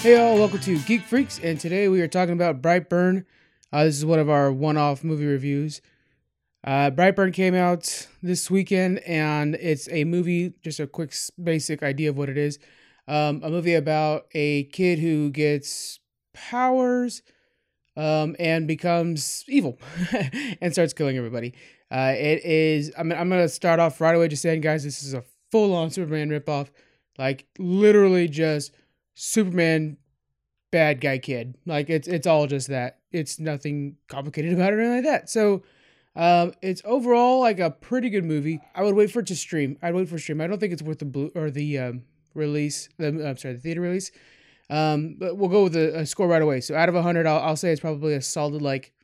Hey all, welcome to Geek Freaks, and today we are talking about Brightburn. Uh, this is one of our one-off movie reviews. Uh, Brightburn came out this weekend, and it's a movie. Just a quick, basic idea of what it is. Um, a movie about a kid who gets powers um, and becomes evil and starts killing everybody. Uh, it is. I mean, I'm gonna start off right away just saying, guys, this is a full-on Superman ripoff. Like literally just Superman bad guy kid. Like it's it's all just that. It's nothing complicated about it or anything like that. So um it's overall like a pretty good movie. I would wait for it to stream. I'd wait for stream. I don't think it's worth the blue or the um release. The I'm sorry, the theater release. Um but we'll go with a, a score right away. So out of 100 I'll, I'll say it's probably a solid like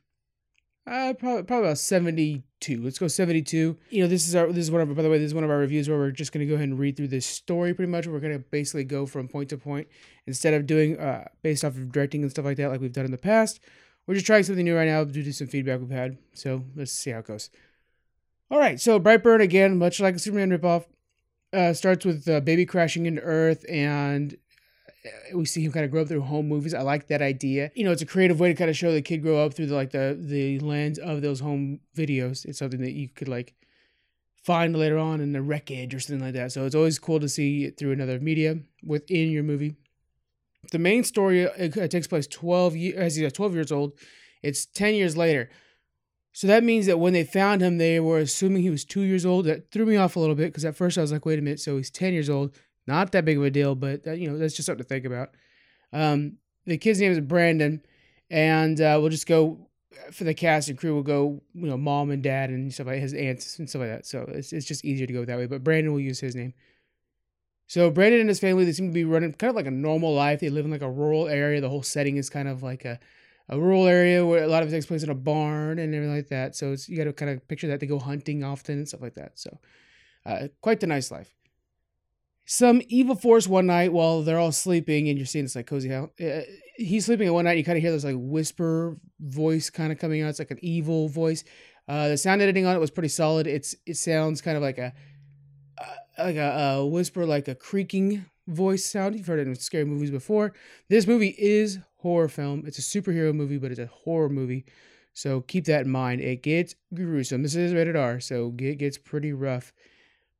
uh, probably probably about seventy two. Let's go seventy two. You know, this is our this is one of by the way, this is one of our reviews where we're just gonna go ahead and read through this story pretty much. We're gonna basically go from point to point instead of doing uh based off of directing and stuff like that like we've done in the past. We're just trying something new right now due to some feedback we've had. So let's see how it goes. All right, so Brightburn again, much like a Superman ripoff, uh, starts with uh, baby crashing into Earth and we see him kind of grow up through home movies. I like that idea. You know, it's a creative way to kind of show the kid grow up through the, like the the lens of those home videos. It's something that you could like find later on in the wreckage or something like that. So it's always cool to see it through another media within your movie. The main story uh, takes place 12 years as he's 12 years old. It's 10 years later. So that means that when they found him, they were assuming he was two years old. That threw me off a little bit because at first I was like, wait a minute, so he's 10 years old. Not that big of a deal, but that, you know, that's just something to think about. Um, the kid's name is Brandon, and uh, we'll just go for the cast and crew. We'll go, you know, mom and dad and stuff like his aunts and stuff like that. So it's it's just easier to go that way. But Brandon will use his name. So Brandon and his family they seem to be running kind of like a normal life. They live in like a rural area. The whole setting is kind of like a a rural area where a lot of it takes place in a barn and everything like that. So you got to kind of picture that they go hunting often and stuff like that. So uh, quite the nice life some evil force one night while they're all sleeping and you're seeing this like cozy house. Uh, he's sleeping at one night. And you kind of hear this like whisper voice kind of coming out. It's like an evil voice. Uh, the sound editing on it was pretty solid. It's it sounds kind of like a uh, like a, a whisper, like a creaking voice sound. You've heard it in scary movies before. This movie is horror film. It's a superhero movie, but it's a horror movie. So keep that in mind. It gets gruesome. This is rated R, so it gets pretty rough.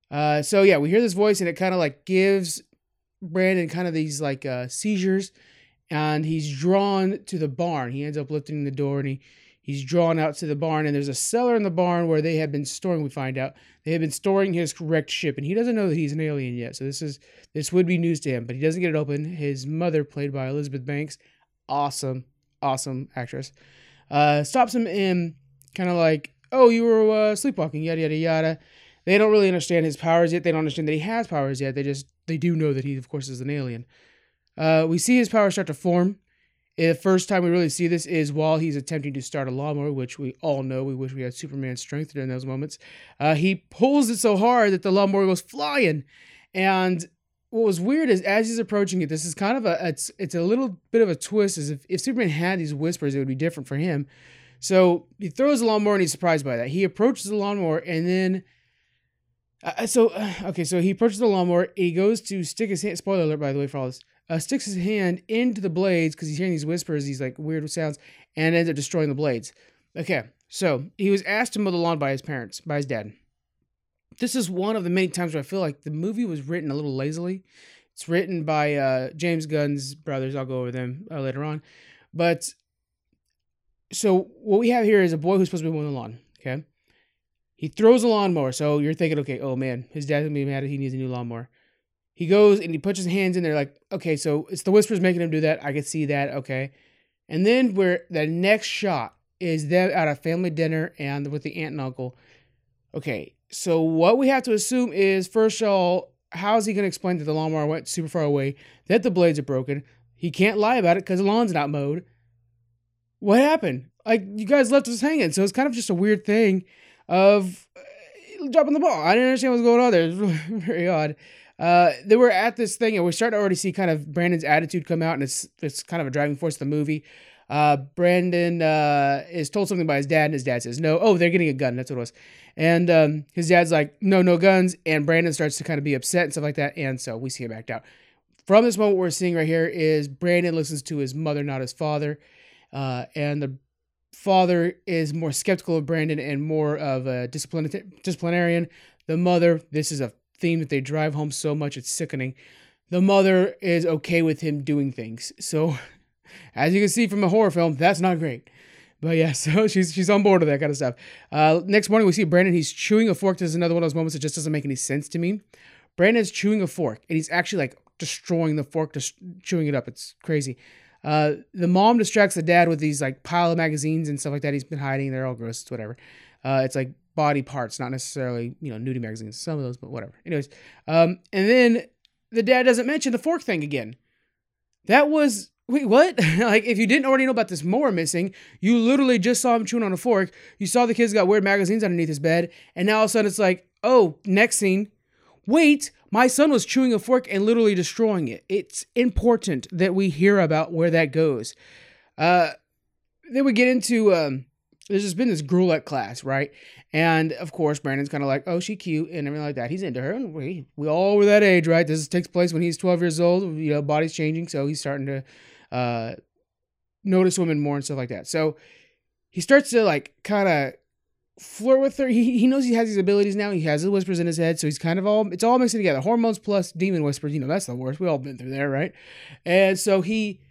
Uh, so yeah, we hear this voice and it kind of like gives Brandon kind of these like uh, seizures, and he's drawn to the barn. He ends up lifting the door and he he's drawn out to the barn. And there's a cellar in the barn where they have been storing. We find out they have been storing his wrecked ship, and he doesn't know that he's an alien yet. So this is this would be news to him, but he doesn't get it open. His mother, played by Elizabeth Banks, awesome, awesome actress, uh, stops him in kind of like, oh, you were uh, sleepwalking, yada yada yada they don't really understand his powers yet. They don't understand that he has powers yet. They just they do know that he, of course, is an alien. Uh, we see his powers start to form. The first time we really see this is while he's attempting to start a lawnmower, which we all know. We wish we had Superman strength during those moments. Uh, he pulls it so hard that the lawnmower goes flying. And what was weird is as he's approaching it, this is kind of a it's it's a little bit of a twist. As if if Superman had these whispers, it would be different for him. So he throws the lawnmower and he's surprised by that. He approaches the lawnmower and then uh, so uh, okay, so he approaches the lawnmower. He goes to stick his hand. Spoiler alert, by the way, for all this. Uh, sticks his hand into the blades because he's hearing these whispers, these like weird sounds, and ends up destroying the blades. Okay, so he was asked to mow the lawn by his parents, by his dad. This is one of the many times where I feel like the movie was written a little lazily. It's written by uh, James Gunn's brothers. I'll go over them uh, later on, but so what we have here is a boy who's supposed to be mowing the lawn. Okay. He throws a lawnmower. So you're thinking, okay, oh man, his dad's gonna be mad he needs a new lawnmower. He goes and he puts his hands in there, like, okay, so it's the whispers making him do that. I can see that, okay. And then where the next shot is them at a family dinner and with the aunt and uncle. Okay, so what we have to assume is first of all, how is he gonna explain that the lawnmower went super far away, that the blades are broken? He can't lie about it because the lawn's not mowed. What happened? Like you guys left us hanging, so it's kind of just a weird thing of uh, dropping the ball. I didn't understand what's going on there. It's very odd. Uh, they were at this thing, and we're starting to already see kind of Brandon's attitude come out, and it's it's kind of a driving force of the movie. Uh, Brandon uh, is told something by his dad, and his dad says no. Oh, they're getting a gun. That's what it was. And um, his dad's like, no, no guns. And Brandon starts to kind of be upset and stuff like that. And so we see him act out. from this moment we're seeing right here is Brandon listens to his mother, not his father, uh, and the father is more skeptical of Brandon and more of a disciplinarian. The mother, this is a theme that they drive home so much it's sickening. The mother is okay with him doing things. So, as you can see from a horror film, that's not great. But yeah, so she's she's on board with that kind of stuff. Uh, next morning we see Brandon. He's chewing a fork. This is another one of those moments that just doesn't make any sense to me. Brandon's chewing a fork, and he's actually like destroying the fork, just chewing it up. It's crazy. Uh, the mom distracts the dad with these like pile of magazines and stuff like that. He's been hiding. They're all gross. It's whatever. Uh, it's like body parts, not necessarily you know nudie magazines. Some of those, but whatever. Anyways, um, and then the dad doesn't mention the fork thing again. That was wait what? like if you didn't already know about this more missing, you literally just saw him chewing on a fork. You saw the kids got weird magazines underneath his bed, and now all of a sudden it's like, oh, next scene. Wait, my son was chewing a fork and literally destroying it. It's important that we hear about where that goes. Uh, then we get into um, there's just been this at class, right? And of course, Brandon's kind of like, oh, she cute and everything like that. He's into her, and we we all were that age, right? This takes place when he's 12 years old. You know, body's changing, so he's starting to uh, notice women more and stuff like that. So he starts to like kind of flirt with her. He, he knows he has these abilities now. He has the whispers in his head, so he's kind of all it's all mixing together. Hormones plus demon whispers. You know that's the worst. We all been through there, right? And so he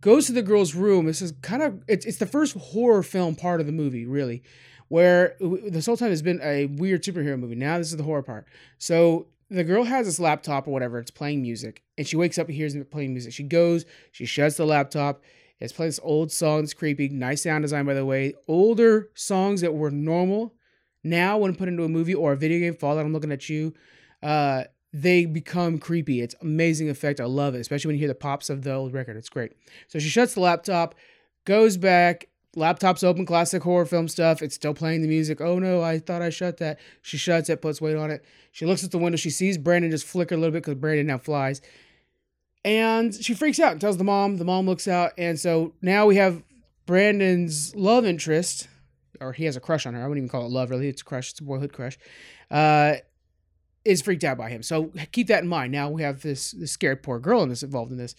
goes to the girl's room. This is kind of it's it's the first horror film part of the movie, really, where this whole time has been a weird superhero movie. Now this is the horror part. So the girl has this laptop or whatever. It's playing music, and she wakes up and hears it playing music. She goes, she shuts the laptop it's playing this old song that's creepy. Nice sound design, by the way. Older songs that were normal now, when put into a movie or a video game, Fallout, I'm looking at you, uh, they become creepy. It's amazing effect. I love it, especially when you hear the pops of the old record. It's great. So she shuts the laptop, goes back. Laptop's open, classic horror film stuff. It's still playing the music. Oh no, I thought I shut that. She shuts it, puts weight on it. She looks at the window. She sees Brandon just flicker a little bit because Brandon now flies. And she freaks out and tells the mom. The mom looks out. And so now we have Brandon's love interest, or he has a crush on her. I wouldn't even call it love, really. It's a crush. It's a boyhood crush. Uh, is freaked out by him. So keep that in mind. Now we have this, this scared poor girl in this involved in this.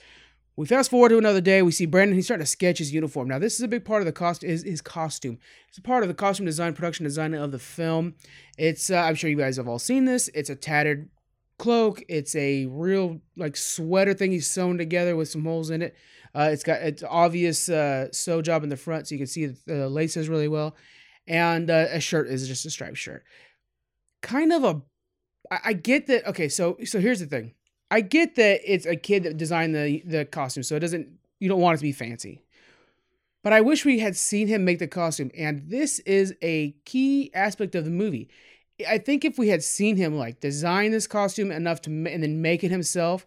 We fast forward to another day. We see Brandon. He's starting to sketch his uniform. Now, this is a big part of the cost is his costume. It's a part of the costume design, production design of the film. It's uh, I'm sure you guys have all seen this. It's a tattered cloak. It's a real like sweater thing he's sewn together with some holes in it. Uh, it's got it's obvious uh, sew job in the front, so you can see the laces really well. And uh, a shirt is just a striped shirt. Kind of a, I, I get that. Okay, so so here's the thing. I get that it's a kid that designed the the costume, so it doesn't you don't want it to be fancy. But I wish we had seen him make the costume, and this is a key aspect of the movie. I think if we had seen him like design this costume enough to and then make it himself,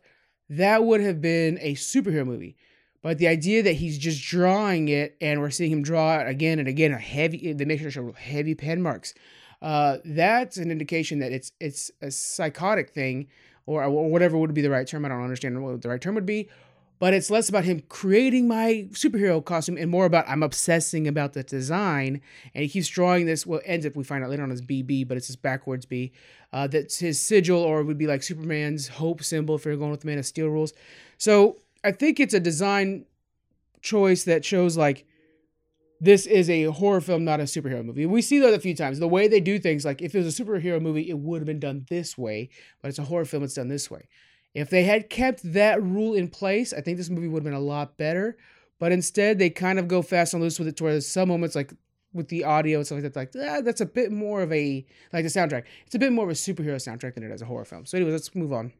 that would have been a superhero movie. But the idea that he's just drawing it and we're seeing him draw it again and again, a heavy, they make sure show heavy pen marks. Uh, that's an indication that it's it's a psychotic thing, or, or whatever would be the right term. I don't understand what the right term would be, but it's less about him creating my superhero costume and more about I'm obsessing about the design. And he keeps drawing this. Well, ends up we find out later on as BB, but it's his backwards B. Uh, that's his sigil, or it would be like Superman's hope symbol if you're going with the Man of Steel rules. So I think it's a design choice that shows like this is a horror film, not a superhero movie. We see that a few times. The way they do things, like if it was a superhero movie, it would have been done this way, but it's a horror film, it's done this way. If they had kept that rule in place, I think this movie would have been a lot better. But instead, they kind of go fast and loose with it, to where some moments, like with the audio and stuff like that, like ah, that's a bit more of a like the soundtrack. It's a bit more of a superhero soundtrack than it is a horror film. So, anyway, let's move on.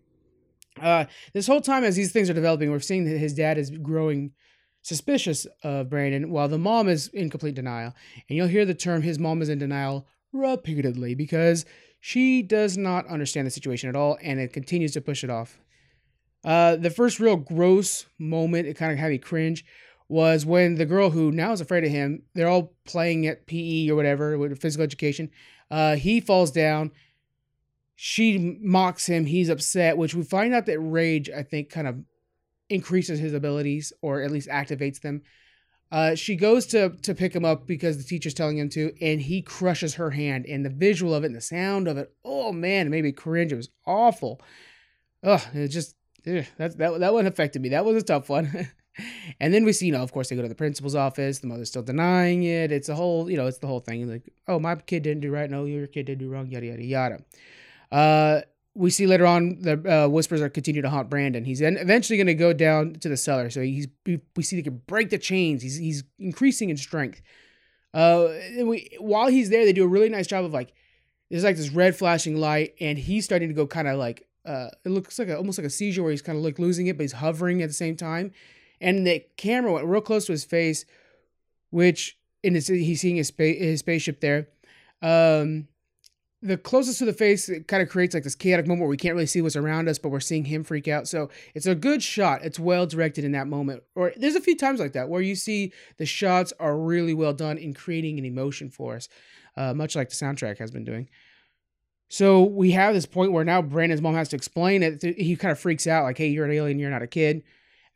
Uh, this whole time, as these things are developing, we're seeing that his dad is growing suspicious of Brandon, while the mom is in complete denial. And you'll hear the term "his mom is in denial" repeatedly because she does not understand the situation at all, and it continues to push it off. Uh, the first real gross moment, it kind of had me cringe, was when the girl who now is afraid of him, they're all playing at PE or whatever with physical education. Uh, he falls down. She mocks him. He's upset, which we find out that rage, I think, kind of increases his abilities or at least activates them. Uh, she goes to to pick him up because the teacher's telling him to, and he crushes her hand. And the visual of it and the sound of it, oh man, it made me cringe. It was awful. Ugh, it just ugh, that's that that one affected me. That was a tough one. and then we see, you know, of course, they go to the principal's office. The mother's still denying it. It's a whole, you know, it's the whole thing. Like, oh, my kid didn't do right. No, your kid did do wrong. Yada yada yada. Uh, we see later on the uh, whispers are continue to haunt Brandon. He's eventually going to go down to the cellar. So he's we see he can break the chains. He's he's increasing in strength. Uh, and we while he's there, they do a really nice job of like there's like this red flashing light, and he's starting to go kind of like uh, it looks like a, almost like a seizure where he's kind of like losing it, but he's hovering at the same time. And the camera went real close to his face, which and he's seeing his, spa- his spaceship there. Um, the closest to the face it kind of creates like this chaotic moment where we can't really see what's around us but we're seeing him freak out so it's a good shot it's well directed in that moment or there's a few times like that where you see the shots are really well done in creating an emotion for us uh, much like the soundtrack has been doing so we have this point where now brandon's mom has to explain it he kind of freaks out like hey you're an alien you're not a kid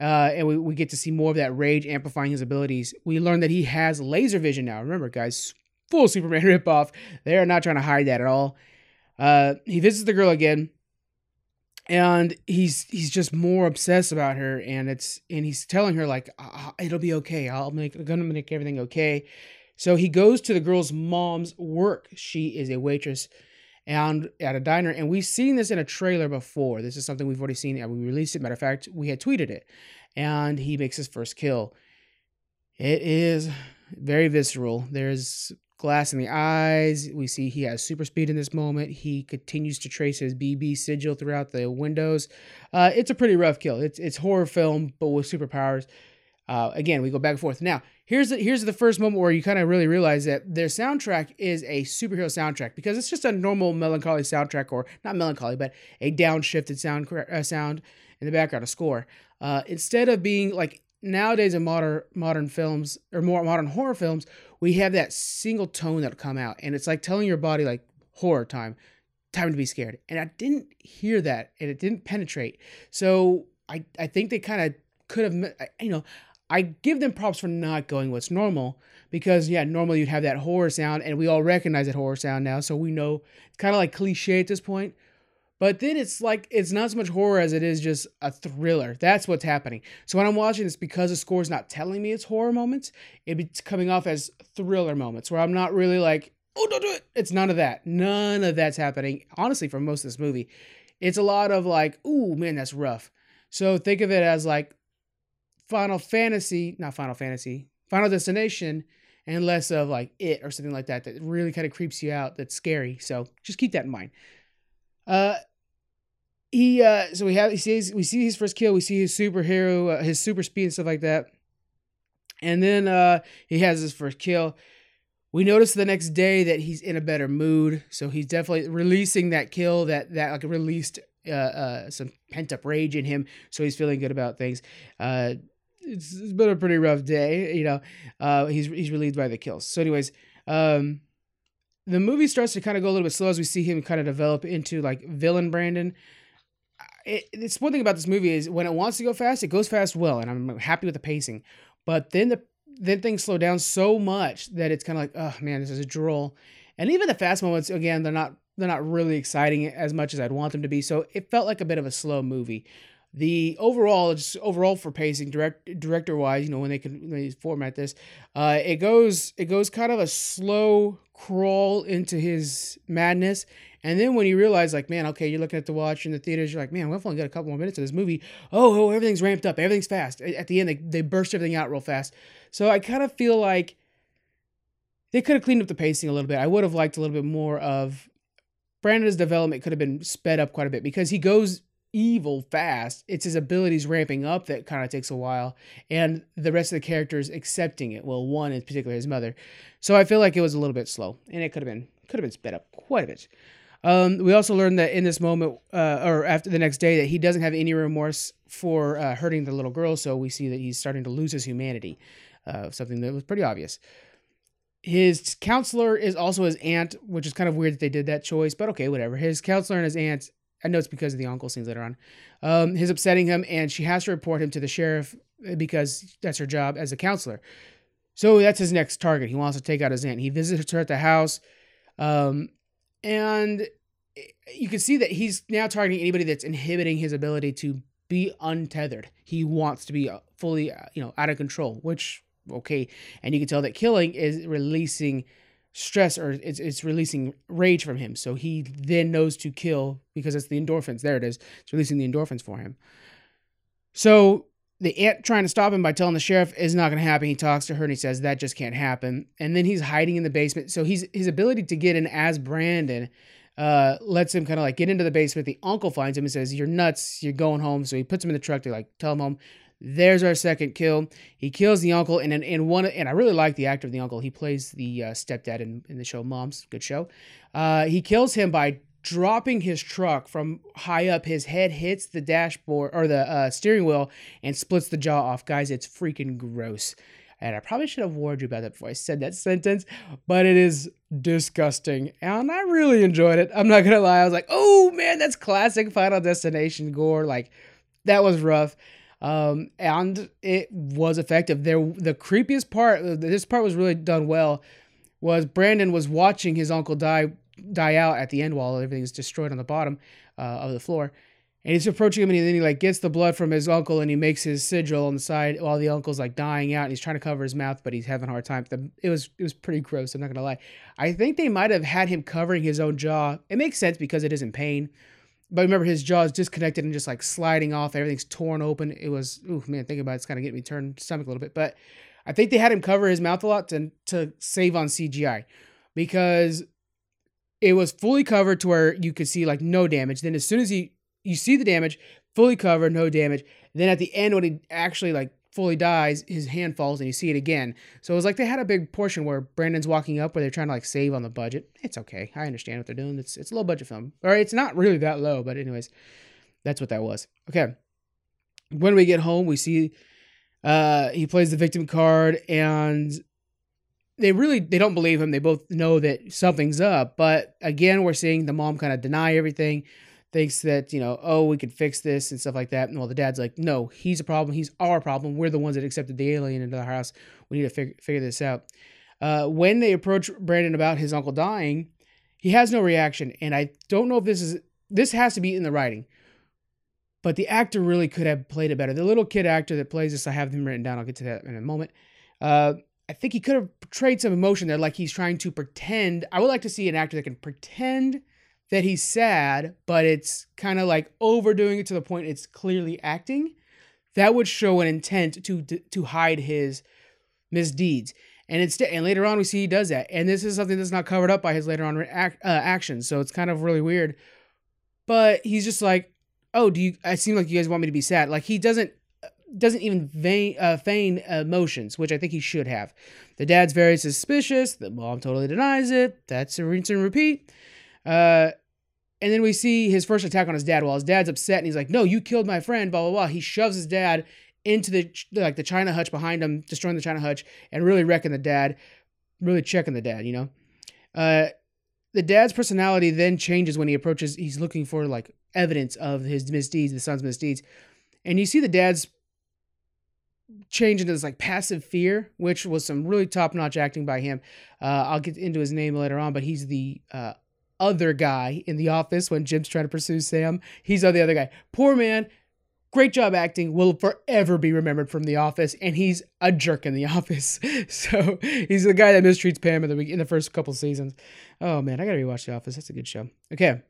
uh, and we, we get to see more of that rage amplifying his abilities we learn that he has laser vision now remember guys full Superman ripoff. They are not trying to hide that at all. Uh, he visits the girl again, and he's he's just more obsessed about her, and it's and he's telling her like it'll be okay. I'll make I'm gonna make everything okay. So he goes to the girl's mom's work. She is a waitress and at a diner, and we've seen this in a trailer before. This is something we've already seen, and we released it. Matter of fact, we had tweeted it, and he makes his first kill. It is very visceral. There's glass in the eyes. We see he has super speed in this moment. He continues to trace his BB sigil throughout the windows. Uh, it's a pretty rough kill. It's it's horror film, but with superpowers. Uh, again, we go back and forth. Now, here's the, here's the first moment where you kind of really realize that their soundtrack is a superhero soundtrack because it's just a normal melancholy soundtrack, or not melancholy, but a downshifted sound uh, sound in the background, a score. Uh, instead of being like nowadays in modern modern films or more modern horror films, we have that single tone that'll come out, and it's like telling your body like horror time, time to be scared. And I didn't hear that, and it didn't penetrate. So I I think they kind of could have you know. I give them props for not going what's normal because yeah, normally you'd have that horror sound, and we all recognize that horror sound now, so we know it's kind of like cliche at this point. But then it's like it's not so much horror as it is just a thriller. That's what's happening. So when I'm watching this, because the score's not telling me it's horror moments, it's coming off as thriller moments where I'm not really like, oh, don't do it. It's none of that. None of that's happening. Honestly, for most of this movie, it's a lot of like, ooh, man, that's rough. So think of it as like Final Fantasy, not Final Fantasy, Final Destination, and less of like it or something like that that really kind of creeps you out. That's scary. So just keep that in mind. Uh, he uh so we have he sees we see his first kill we see his superhero uh, his super speed and stuff like that and then uh he has his first kill we notice the next day that he's in a better mood so he's definitely releasing that kill that that like released uh, uh some pent up rage in him so he's feeling good about things uh it's, it's been a pretty rough day you know uh he's he's relieved by the kills so anyways um the movie starts to kind of go a little bit slow as we see him kind of develop into like villain brandon it, it's one thing about this movie is when it wants to go fast, it goes fast well, and I'm happy with the pacing. But then the then things slow down so much that it's kind of like, oh man, this is a droll. And even the fast moments, again, they're not they're not really exciting as much as I'd want them to be. So it felt like a bit of a slow movie. The overall, just overall for pacing, direct director wise, you know, when they can when they format this, uh, it goes it goes kind of a slow crawl into his madness, and then when you realize, like, man, okay, you're looking at the watch in the theaters, you're like, man, we've only got a couple more minutes of this movie. Oh, oh everything's ramped up, everything's fast. At the end, they, they burst everything out real fast. So I kind of feel like they could have cleaned up the pacing a little bit. I would have liked a little bit more of Brandon's development could have been sped up quite a bit because he goes evil fast. It's his abilities ramping up that kind of takes a while, and the rest of the characters accepting it. Well, one in particular, his mother. So I feel like it was a little bit slow, and it could have been could have been sped up quite a bit. Um, we also learned that in this moment, uh, or after the next day, that he doesn't have any remorse for uh, hurting the little girl. So we see that he's starting to lose his humanity, uh, something that was pretty obvious. His counselor is also his aunt, which is kind of weird that they did that choice, but okay, whatever. His counselor and his aunt, I know it's because of the uncle scenes later on, um, is upsetting him, and she has to report him to the sheriff uh, because that's her job as a counselor. So that's his next target. He wants to take out his aunt. He visits her at the house. Um, and you can see that he's now targeting anybody that's inhibiting his ability to be untethered. He wants to be uh, fully, uh, you know, out of control. Which okay, and you can tell that killing is releasing stress or it's it's releasing rage from him. So he then knows to kill because it's the endorphins. There it is. It's releasing the endorphins for him. So the aunt trying to stop him by telling the sheriff is not going to happen. He talks to her and he says that just can't happen. And then he's hiding in the basement. So he's his ability to get in as Brandon uh, lets him kind of like get into the basement. The uncle finds him and says, "You're nuts. You're going home." So he puts him in the truck to like tell him home. There's our second kill. He kills the uncle, and in, one, and I really like the actor of the uncle. He plays the uh, stepdad in, in the show Moms, good show. Uh, he kills him by dropping his truck from high up. His head hits the dashboard or the uh, steering wheel and splits the jaw off. Guys, it's freaking gross. And I probably should have warned you about that before I said that sentence, but it is disgusting. And I really enjoyed it. I'm not to lie. I was like, oh man, that's classic Final Destination gore. Like, that was rough. Um, and it was effective. There, the creepiest part, this part was really done well, was Brandon was watching his uncle die die out at the end while everything's destroyed on the bottom uh, of the floor. And he's approaching him, and then he like gets the blood from his uncle, and he makes his sigil on the side while the uncle's like dying out, and he's trying to cover his mouth, but he's having a hard time. It was it was pretty gross. I'm not gonna lie. I think they might have had him covering his own jaw. It makes sense because it is in pain, but remember his jaw is disconnected and just like sliding off. Everything's torn open. It was ooh man, thinking about it, it's kind of getting me turned stomach a little bit. But I think they had him cover his mouth a lot to to save on CGI because it was fully covered to where you could see like no damage. Then as soon as he you see the damage, fully covered, no damage. Then at the end when he actually like fully dies, his hand falls and you see it again. So it was like they had a big portion where Brandon's walking up where they're trying to like save on the budget. It's okay. I understand what they're doing. It's it's a low budget film. Or it's not really that low, but anyways, that's what that was. Okay. When we get home, we see uh he plays the victim card and they really they don't believe him. They both know that something's up, but again, we're seeing the mom kind of deny everything, thinks that you know, oh, we could fix this and stuff like that. And well, the dad's like, no, he's a problem. He's our problem. We're the ones that accepted the alien into the house. We need to figure figure this out. Uh, when they approach Brandon about his uncle dying, he has no reaction, and I don't know if this is this has to be in the writing. But the actor really could have played it better. The little kid actor that plays this, I have them written down. I'll get to that in a moment. Uh, I think he could have portrayed some emotion there, like he's trying to pretend. I would like to see an actor that can pretend that he's sad, but it's kind of like overdoing it to the point it's clearly acting. That would show an intent to to hide his misdeeds. And instead, and later on, we see he does that. And this is something that's not covered up by his later on act, uh, actions. So it's kind of really weird. But he's just like, "Oh, do you? I seem like you guys want me to be sad." Like he doesn't doesn't even vain, uh, feign emotions, which I think he should have. The dad's very suspicious. The mom totally denies it. That's a rinse and repeat. Uh, and then we see his first attack on his dad while his dad's upset and he's like, "No, you killed my friend." Blah blah blah. He shoves his dad into the like the china hutch behind him, destroying the china hutch and really wrecking the dad, really checking the dad. You know, uh, the dad's personality then changes when he approaches. He's looking for like evidence of his misdeeds, the son's misdeeds, and you see the dad's change into this like passive fear, which was some really top notch acting by him. Uh, I'll get into his name later on, but he's the uh, other guy in the office when Jim's trying to pursue Sam. He's the other guy. Poor man. Great job acting. Will forever be remembered from The Office, and he's a jerk in The Office. So he's the guy that mistreats Pam in the in the first couple seasons. Oh man, I gotta rewatch The Office. That's a good show. Okay,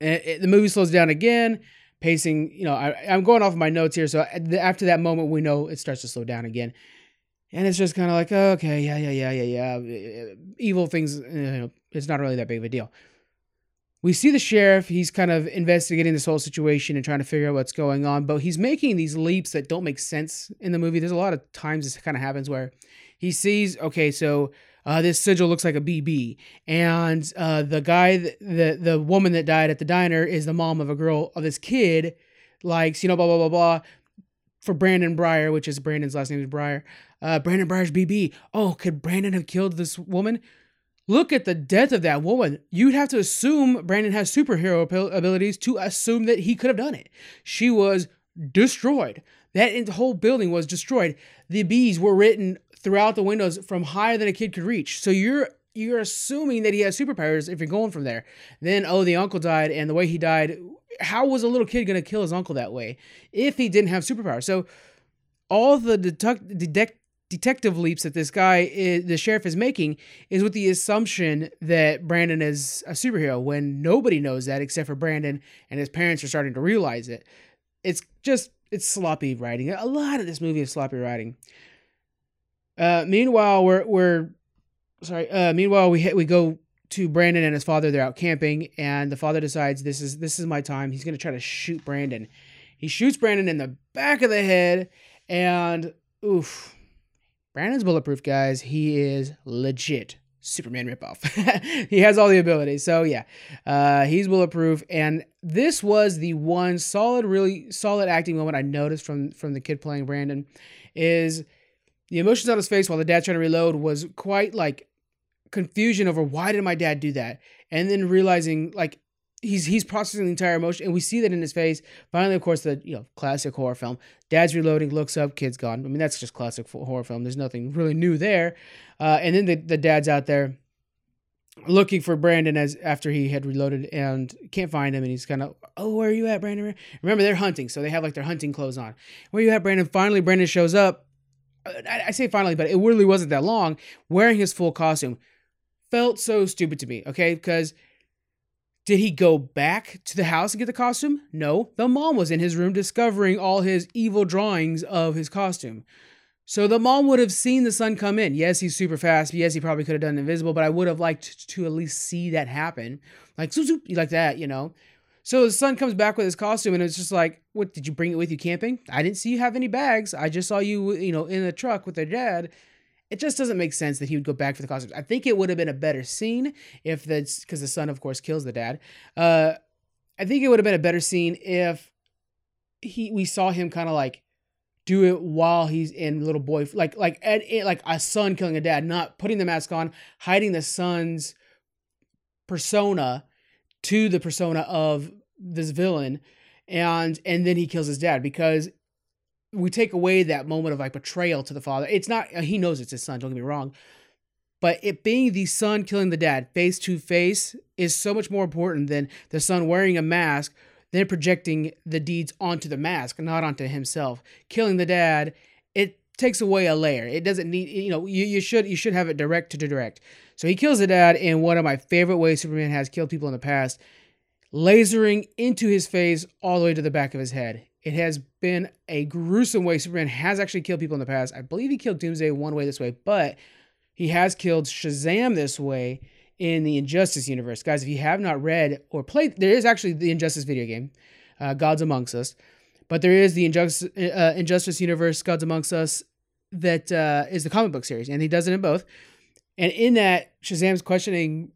and the movie slows down again pacing, you know, I, I'm going off of my notes here. So uh, after that moment, we know it starts to slow down again. And it's just kind of like, okay, yeah, yeah, yeah, yeah, yeah. Evil things, you know, it's not really that big of a deal. We see the sheriff. He's kind of investigating this whole situation and trying to figure out what's going on, but he's making these leaps that don't make sense in the movie. There's a lot of times this kind of happens where he sees, okay, so uh, this sigil looks like a BB, and uh, the guy, the the woman that died at the diner is the mom of a girl of this kid, likes you know blah blah blah blah. For Brandon Breyer, which is Brandon's last name is Breyer, uh, Brandon Breyer's BB. Oh, could Brandon have killed this woman? Look at the death of that woman. You'd have to assume Brandon has superhero abilities to assume that he could have done it. She was destroyed. That whole building was destroyed. The bees were written throughout the windows from higher than a kid could reach. So you're you're assuming that he has superpowers if you're going from there. Then oh, the uncle died, and the way he died, how was a little kid to kill his uncle that way if he didn't have superpowers? So all the detec- detect- detective leaps that this guy, is, the sheriff, is making is with the assumption that Brandon is a superhero when nobody knows that except for Brandon and his parents are starting to realize it. It's just it's sloppy writing. A lot of this movie is sloppy writing. Uh, meanwhile, we're we're sorry. Uh, meanwhile, we hit, we go to Brandon and his father. They're out camping, and the father decides this is this is my time. He's gonna try to shoot Brandon. He shoots Brandon in the back of the head, and oof, Brandon's bulletproof, guys. He is legit Superman ripoff. he has all the abilities. So yeah, uh, he's bulletproof. And this was the one solid, really solid acting moment I noticed from from the kid playing Brandon is the emotions on his face while the dad's trying to reload was quite like confusion over why did my dad do that, and then realizing like he's he's processing the entire emotion, and we see that in his face. Finally, of course, the you know classic horror film. Dad's reloading, looks up, kid's gone. I mean, that's just classic horror film. There's nothing really new there. Uh, and then the the dad's out there looking for Brandon as after he had reloaded and can't find him, and he's kind of, oh, where are you at, Brandon? Remember, they're hunting, so they have like their hunting clothes on. Where you at, Brandon? Finally, Brandon shows up. I, I say finally, but it really wasn't that long. Wearing his full costume felt so stupid to me. Okay, because did he go back to the house and get the costume? No. The mom was in his room discovering all his evil drawings of his costume. So the mom would have seen the son come in. Yes, he's super fast. Yes, he probably could have done invisible, but I would have liked to at least see that happen. Like zoop zoop, like that, you know. So the son comes back with his costume, and it's just like, "What did you bring it with you camping? I didn't see you have any bags. I just saw you, you know, in the truck with their dad." It just doesn't make sense that he would go back for the costumes. I think it would have been a better scene if that's because the son, of course, kills the dad. Uh, I think it would have been a better scene if he we saw him kind of like do it while he's in little boy like like like a son killing a dad, not putting the mask on, hiding the son's persona to the persona of this villain and and then he kills his dad because we take away that moment of like betrayal to the father. It's not uh, he knows it's his son. Don't get me wrong, but it being the son killing the dad face to face is so much more important than the son wearing a mask, then projecting the deeds onto the mask, not onto himself. Killing the dad, it takes away a layer. It doesn't need you know you, you should you should have it direct to direct. So he kills the dad in one of my favorite ways Superman has killed people in the past, lasering into his face all the way to the back of his head. It has been a gruesome way. Superman has actually killed people in the past. I believe he killed Doomsday one way this way, but he has killed Shazam this way in the Injustice universe. Guys, if you have not read or played, there is actually the Injustice video game, uh, Gods Amongst Us, but there is the Injustice, uh, Injustice universe, Gods Amongst Us, that uh, is the comic book series, and he does it in both. And in that, Shazam's questioning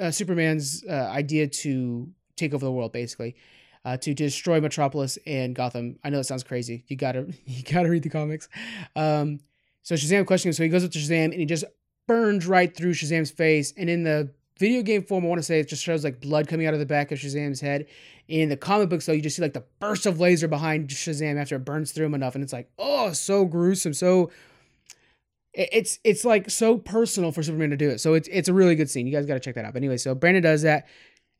uh, Superman's uh, idea to take over the world, basically uh, to destroy Metropolis and Gotham. I know it sounds crazy. You gotta you gotta read the comics. Um, so Shazam questions him. So he goes up to Shazam and he just burns right through Shazam's face. And in the video game form, I want to say it just shows like blood coming out of the back of Shazam's head. In the comic books, though, you just see like the burst of laser behind Shazam after it burns through him enough, and it's like, oh, so gruesome, so it's it's like so personal for Superman to do it. So it's it's a really good scene. You guys got to check that out. But anyway, so Brandon does that.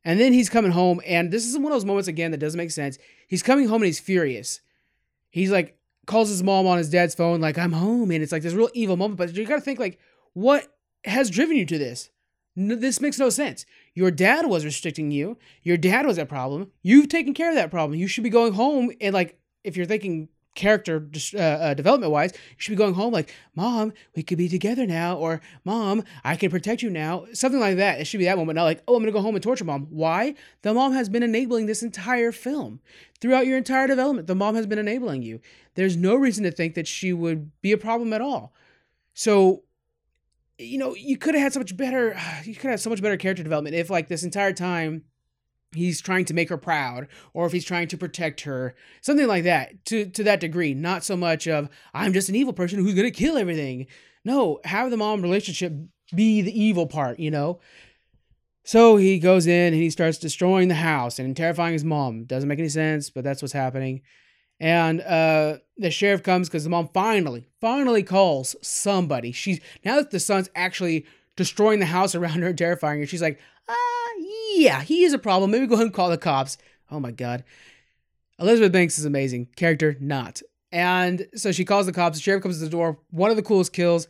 And then he's coming home, and this is one of those moments again that doesn't make sense. He's coming home and he's furious. He's like calls his mom on his dad's phone, like, I'm home. And it's like this real evil moment. But you gotta think, like, what has driven you to this? No, this makes no sense. Your dad was restricting you. Your dad was a problem. You've taken care of that problem. You should be going home and like if you're thinking character uh, uh, development wise, you should be going home like, Mom, we could be together now, or Mom, I can protect you now. Something like that. It should be that moment, not like, oh, I'm gonna go home and torture mom. Why? The mom has been enabling this entire film. Throughout your entire development, the mom has been enabling you. There's no reason to think that she would be a problem at all. So, you know, you could have had so much better, you could have so much better character development if, like, this entire time he's trying to make her proud or if he's trying to protect her something like that to to that degree not so much of i'm just an evil person who's going to kill everything. No have the mom relationship be the evil part you know? So he goes in and he starts destroying the house and terrifying his mom. Doesn't make any sense but that's what's happening. And uh the sheriff comes because the mom finally finally calls somebody. She's now that the son's actually destroying the house around her terrifying her she's like "Ah, yeah, he is a problem. Maybe go ahead and call the cops. Oh my god. Elizabeth Banks is amazing. Character, not. And so she calls the cops. The sheriff comes to the door. One of the coolest kills.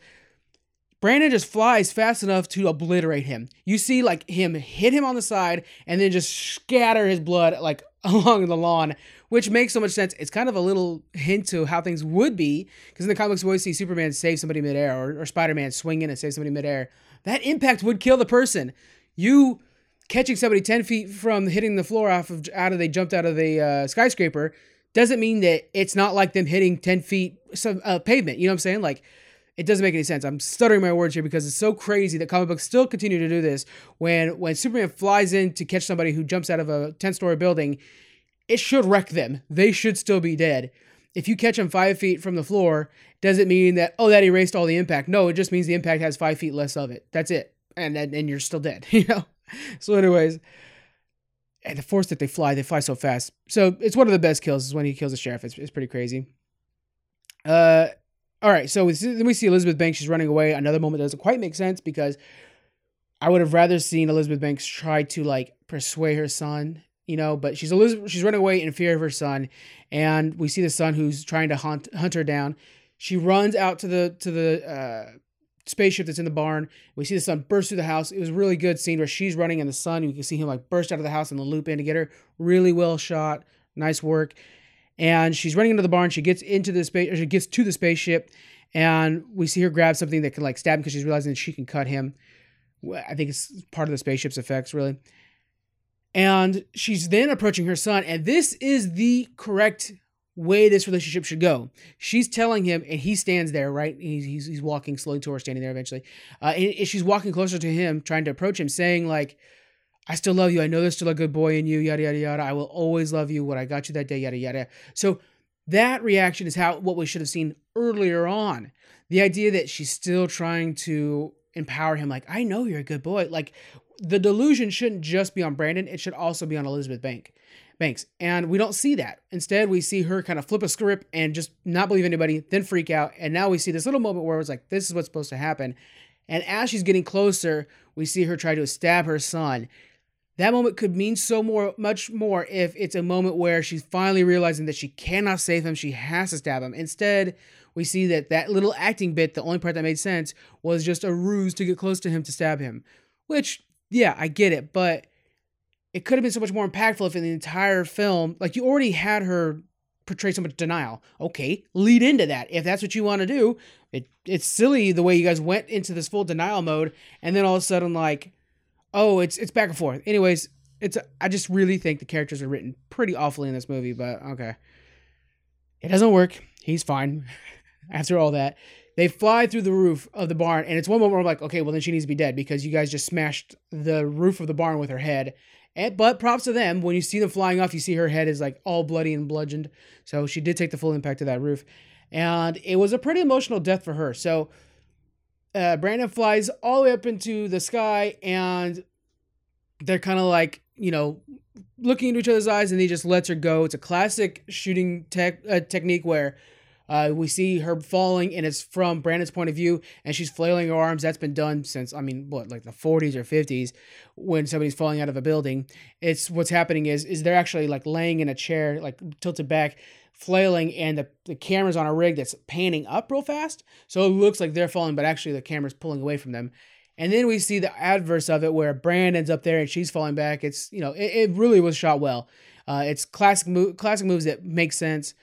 Brandon just flies fast enough to obliterate him. You see, like, him hit him on the side and then just scatter his blood, like, along the lawn, which makes so much sense. It's kind of a little hint to how things would be, because in the comics, we always see Superman save somebody midair or, or Spider Man swing in and save somebody midair. That impact would kill the person. You catching somebody 10 feet from hitting the floor off of out of they jumped out of the uh, skyscraper doesn't mean that it's not like them hitting 10 feet some uh, pavement. You know what I'm saying? Like, it doesn't make any sense. I'm stuttering my words here because it's so crazy that comic books still continue to do this. When when Superman flies in to catch somebody who jumps out of a 10 story building, it should wreck them. They should still be dead. If you catch them five feet from the floor, does it mean that oh that erased all the impact. No, it just means the impact has five feet less of it. That's it, and and, and you're still dead. You know. So, anyways, and the force that they fly, they fly so fast. So it's one of the best kills is when he kills the sheriff. It's, it's pretty crazy. Uh, all right. So we see, then we see Elizabeth Banks. She's running away. Another moment that doesn't quite make sense because I would have rather seen Elizabeth Banks try to like persuade her son, you know, but she's Elizabeth, she's running away in fear of her son, and we see the son who's trying to hunt hunt her down. She runs out to the to the uh, spaceship that's in the barn. We see the son burst through the house. It was a really good scene where she's running in the sun. You can see him like burst out of the house and the loop in to get her. Really well shot. Nice work. And she's running into the barn. She gets into the space. She gets to the spaceship, and we see her grab something that can like stab him because she's realizing that she can cut him. I think it's part of the spaceship's effects, really. And she's then approaching her son, and this is the correct way this relationship should go. She's telling him, and he stands there, right? He's, he's, he's walking slowly to her, standing there eventually. Uh, and, and she's walking closer to him, trying to approach him, saying, like, I still love you. I know there's still a good boy in you, yada, yada, yada. I will always love you. What I got you that day, yada, yada. So that reaction is how what we should have seen earlier on. The idea that she's still trying to empower him, like, I know you're a good boy. Like, the delusion shouldn't just be on Brandon, it should also be on Elizabeth Bank. Banks. And we don't see that. Instead, we see her kind of flip a script and just not believe anybody, then freak out. And now we see this little moment where it's like, this is what's supposed to happen. And as she's getting closer, we see her try to stab her son. That moment could mean so more, much more if it's a moment where she's finally realizing that she cannot save him. She has to stab him. Instead, we see that that little acting bit, the only part that made sense, was just a ruse to get close to him to stab him. Which, yeah, I get it, but it could have been so much more impactful if in the entire film, like you already had her portray so much denial. Okay, lead into that if that's what you want to do. It it's silly the way you guys went into this full denial mode, and then all of a sudden like, oh, it's it's back and forth. Anyways, it's I just really think the characters are written pretty awfully in this movie, but okay, it doesn't work. He's fine after all that. They fly through the roof of the barn, and it's one moment where I'm like, okay, well then she needs to be dead because you guys just smashed the roof of the barn with her head, and, but props to them. When you see them flying off, you see her head is like all bloody and bludgeoned. So she did take the full impact of that roof. And it was a pretty emotional death for her. So uh, Brandon flies all the way up into the sky and they're kind of like, you know, looking into each other's eyes and he just lets her go. It's a classic shooting tech, uh, technique where uh, we see her falling, and it's from Brandon's point of view, and she's flailing her arms. That's been done since, I mean, what, like the 40s or 50s, when somebody's falling out of a building. It's what's happening is is they're actually like laying in a chair, like tilted back, flailing, and the, the camera's on a rig that's panning up real fast. So it looks like they're falling, but actually the camera's pulling away from them. And then we see the adverse of it where Brandon's up there and she's falling back. It's, you know, it, it really was shot well. Uh, it's classic, mo- classic moves that make sense.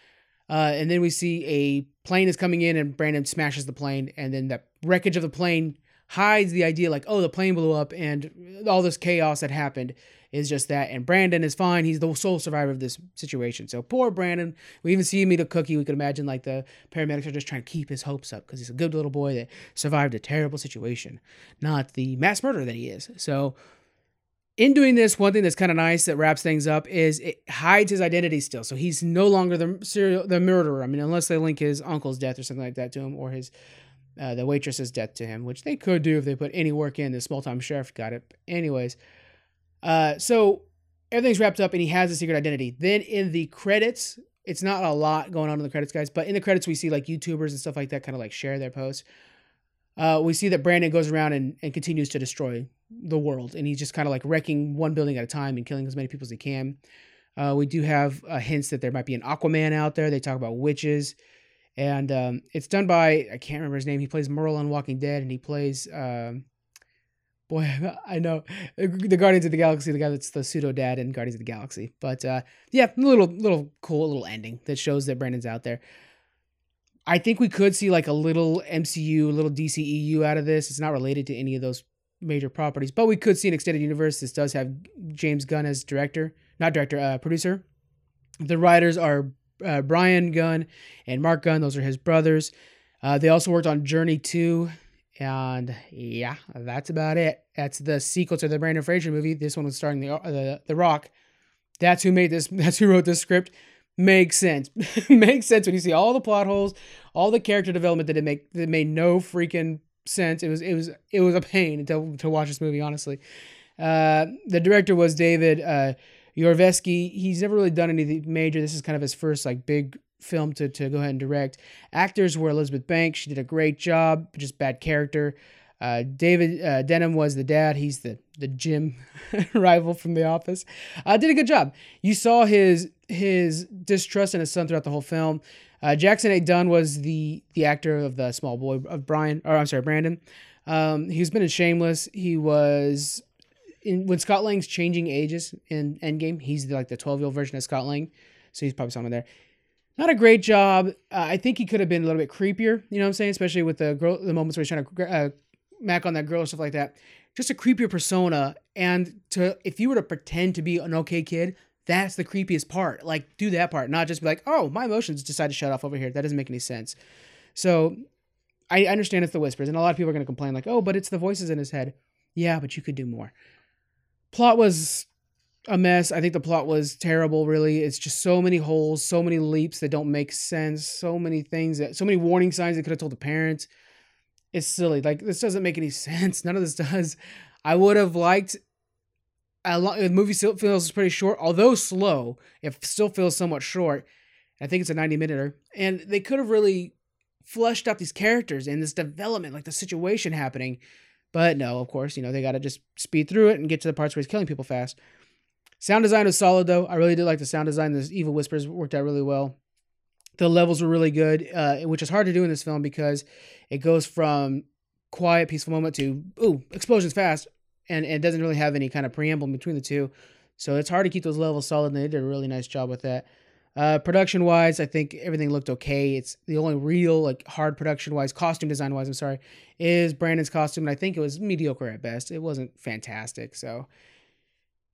Uh, and then we see a plane is coming in and Brandon smashes the plane. And then the wreckage of the plane hides the idea like, oh, the plane blew up and all this chaos that happened is just that. And Brandon is fine. He's the sole survivor of this situation. So poor Brandon. We even see him eat a cookie. We could imagine like the paramedics are just trying to keep his hopes up because he's a good little boy that survived a terrible situation, not the mass murderer that he is. So in doing this, one thing that's kind of nice that wraps things up is it hides his identity still. So he's no longer the serial the murderer. I mean, unless they link his uncle's death or something like that to him, or his uh, the waitress's death to him, which they could do if they put any work in. The small time sheriff got it. Anyways, uh, so everything's wrapped up and he has a secret identity. Then in the credits, it's not a lot going on in the credits, guys, but in the credits we see like YouTubers and stuff like that kind of like share their posts uh, we see that Brandon goes around and, and continues to destroy the world, and he's just kind of like wrecking one building at a time and killing as many people as he can. Uh, we do have uh, hints that there might be an Aquaman out there. They talk about witches, and um, it's done by I can't remember his name. He plays Merle on Walking Dead, and he plays um, boy I know the Guardians of the Galaxy, the guy that's the pseudo dad in Guardians of the Galaxy. But uh, yeah, a little little cool little ending that shows that Brandon's out there. I think we could see like a little MCU, a little DCEU out of this. It's not related to any of those major properties, but we could see an extended universe. This does have James Gunn as director, not director, uh, producer. The writers are uh, Brian Gunn and Mark Gunn. Those are his brothers. Uh, they also worked on Journey 2. And yeah, that's about it. That's the sequel to the Brendan Fraser movie. This one was starring the, the, the Rock. That's who made this. That's who wrote this script. Makes sense. Makes sense when you see all the plot holes, all the character development that it make that made no freaking sense. It was it was it was a pain to to watch this movie. Honestly, uh, the director was David uh, Yarovesky. He's never really done anything major. This is kind of his first like big film to to go ahead and direct. Actors were Elizabeth Banks. She did a great job. Just bad character. Uh, David uh, Denman was the dad. He's the the gym rival from The Office. Uh, did a good job. You saw his his distrust in his son throughout the whole film. Uh, Jackson A. Dunn was the the actor of the small boy of Brian, or I'm sorry, Brandon. Um, he's been in Shameless. He was in when Scott Lang's changing ages in Endgame. He's like the 12 year old version of Scott Lang, so he's probably someone there. Not a great job. Uh, I think he could have been a little bit creepier. You know what I'm saying? Especially with the girl, the moments where he's trying to uh, mac on that girl stuff like that. Just a creepier persona. And to if you were to pretend to be an okay kid, that's the creepiest part. Like, do that part, not just be like, oh, my emotions decide to shut off over here. That doesn't make any sense. So I understand it's the whispers, and a lot of people are going to complain, like, oh, but it's the voices in his head. Yeah, but you could do more. Plot was a mess. I think the plot was terrible, really. It's just so many holes, so many leaps that don't make sense, so many things that, so many warning signs they could have told the parents. It's silly. Like, this doesn't make any sense. None of this does. I would have liked lot, the movie still feels pretty short, although slow. It still feels somewhat short. I think it's a 90 minute And they could have really fleshed out these characters and this development, like the situation happening. But no, of course, you know, they got to just speed through it and get to the parts where he's killing people fast. Sound design was solid, though. I really did like the sound design. The evil whispers worked out really well. The levels were really good, uh, which is hard to do in this film because it goes from quiet, peaceful moment to, ooh, explosions fast, and, and it doesn't really have any kind of preamble between the two. So it's hard to keep those levels solid, and they did a really nice job with that. Uh, production wise, I think everything looked okay. It's the only real like hard production wise, costume design wise, I'm sorry, is Brandon's costume, and I think it was mediocre at best. It wasn't fantastic. So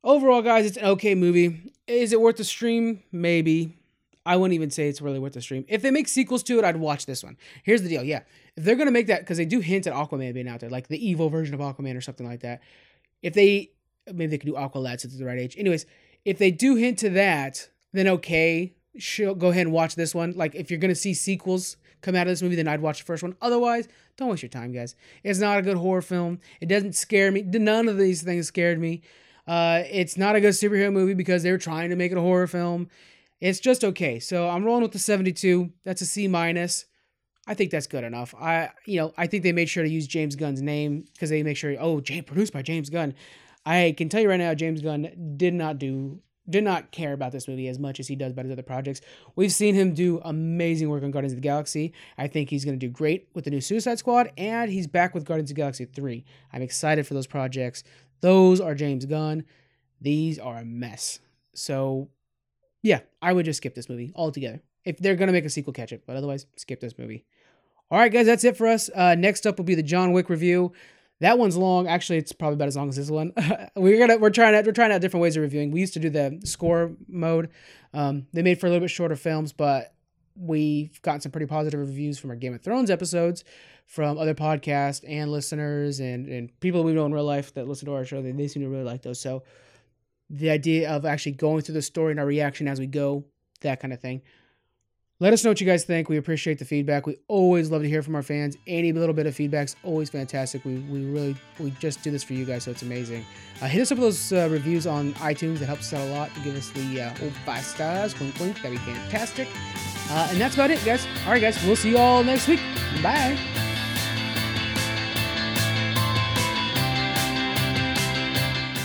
overall, guys, it's an okay movie. Is it worth the stream? Maybe. I wouldn't even say it's really worth the stream. If they make sequels to it, I'd watch this one. Here's the deal. Yeah. If they're going to make that, because they do hint at Aquaman being out there, like the evil version of Aquaman or something like that. If they, maybe they could do Aqualad at the right age. Anyways, if they do hint to that, then okay, she'll go ahead and watch this one. Like if you're going to see sequels come out of this movie, then I'd watch the first one. Otherwise, don't waste your time, guys. It's not a good horror film. It doesn't scare me. None of these things scared me. Uh, it's not a good superhero movie because they're trying to make it a horror film. It's just okay. So I'm rolling with the 72. That's a C minus. I think that's good enough. I you know I think they made sure to use James Gunn's name because they make sure oh Jay produced by James Gunn. I can tell you right now James Gunn did not do did not care about this movie as much as he does about his other projects. We've seen him do amazing work on Guardians of the Galaxy. I think he's going to do great with the new Suicide Squad, and he's back with Guardians of the Galaxy 3. I'm excited for those projects. Those are James Gunn. These are a mess. So yeah, I would just skip this movie altogether. If they're gonna make a sequel, catch it. But otherwise, skip this movie. All right, guys, that's it for us. Uh, next up will be the John Wick review. That one's long. Actually, it's probably about as long as this one. we're gonna we're trying out we're trying out different ways of reviewing. We used to do the score mode. Um, they made for a little bit shorter films, but we've gotten some pretty positive reviews from our Game of Thrones episodes, from other podcasts and listeners and and people we know in real life that listen to our show. They, they seem to really like those. So the idea of actually going through the story and our reaction as we go, that kind of thing. Let us know what you guys think. We appreciate the feedback. We always love to hear from our fans. Any little bit of feedback's always fantastic. We, we really we just do this for you guys, so it's amazing. Uh, hit us up with those uh, reviews on iTunes. That helps us out a lot. Give us the uh, old five stars. Wink, wink. That'd be fantastic. Uh, and that's about it, guys. All right, guys. We'll see you all next week. Bye.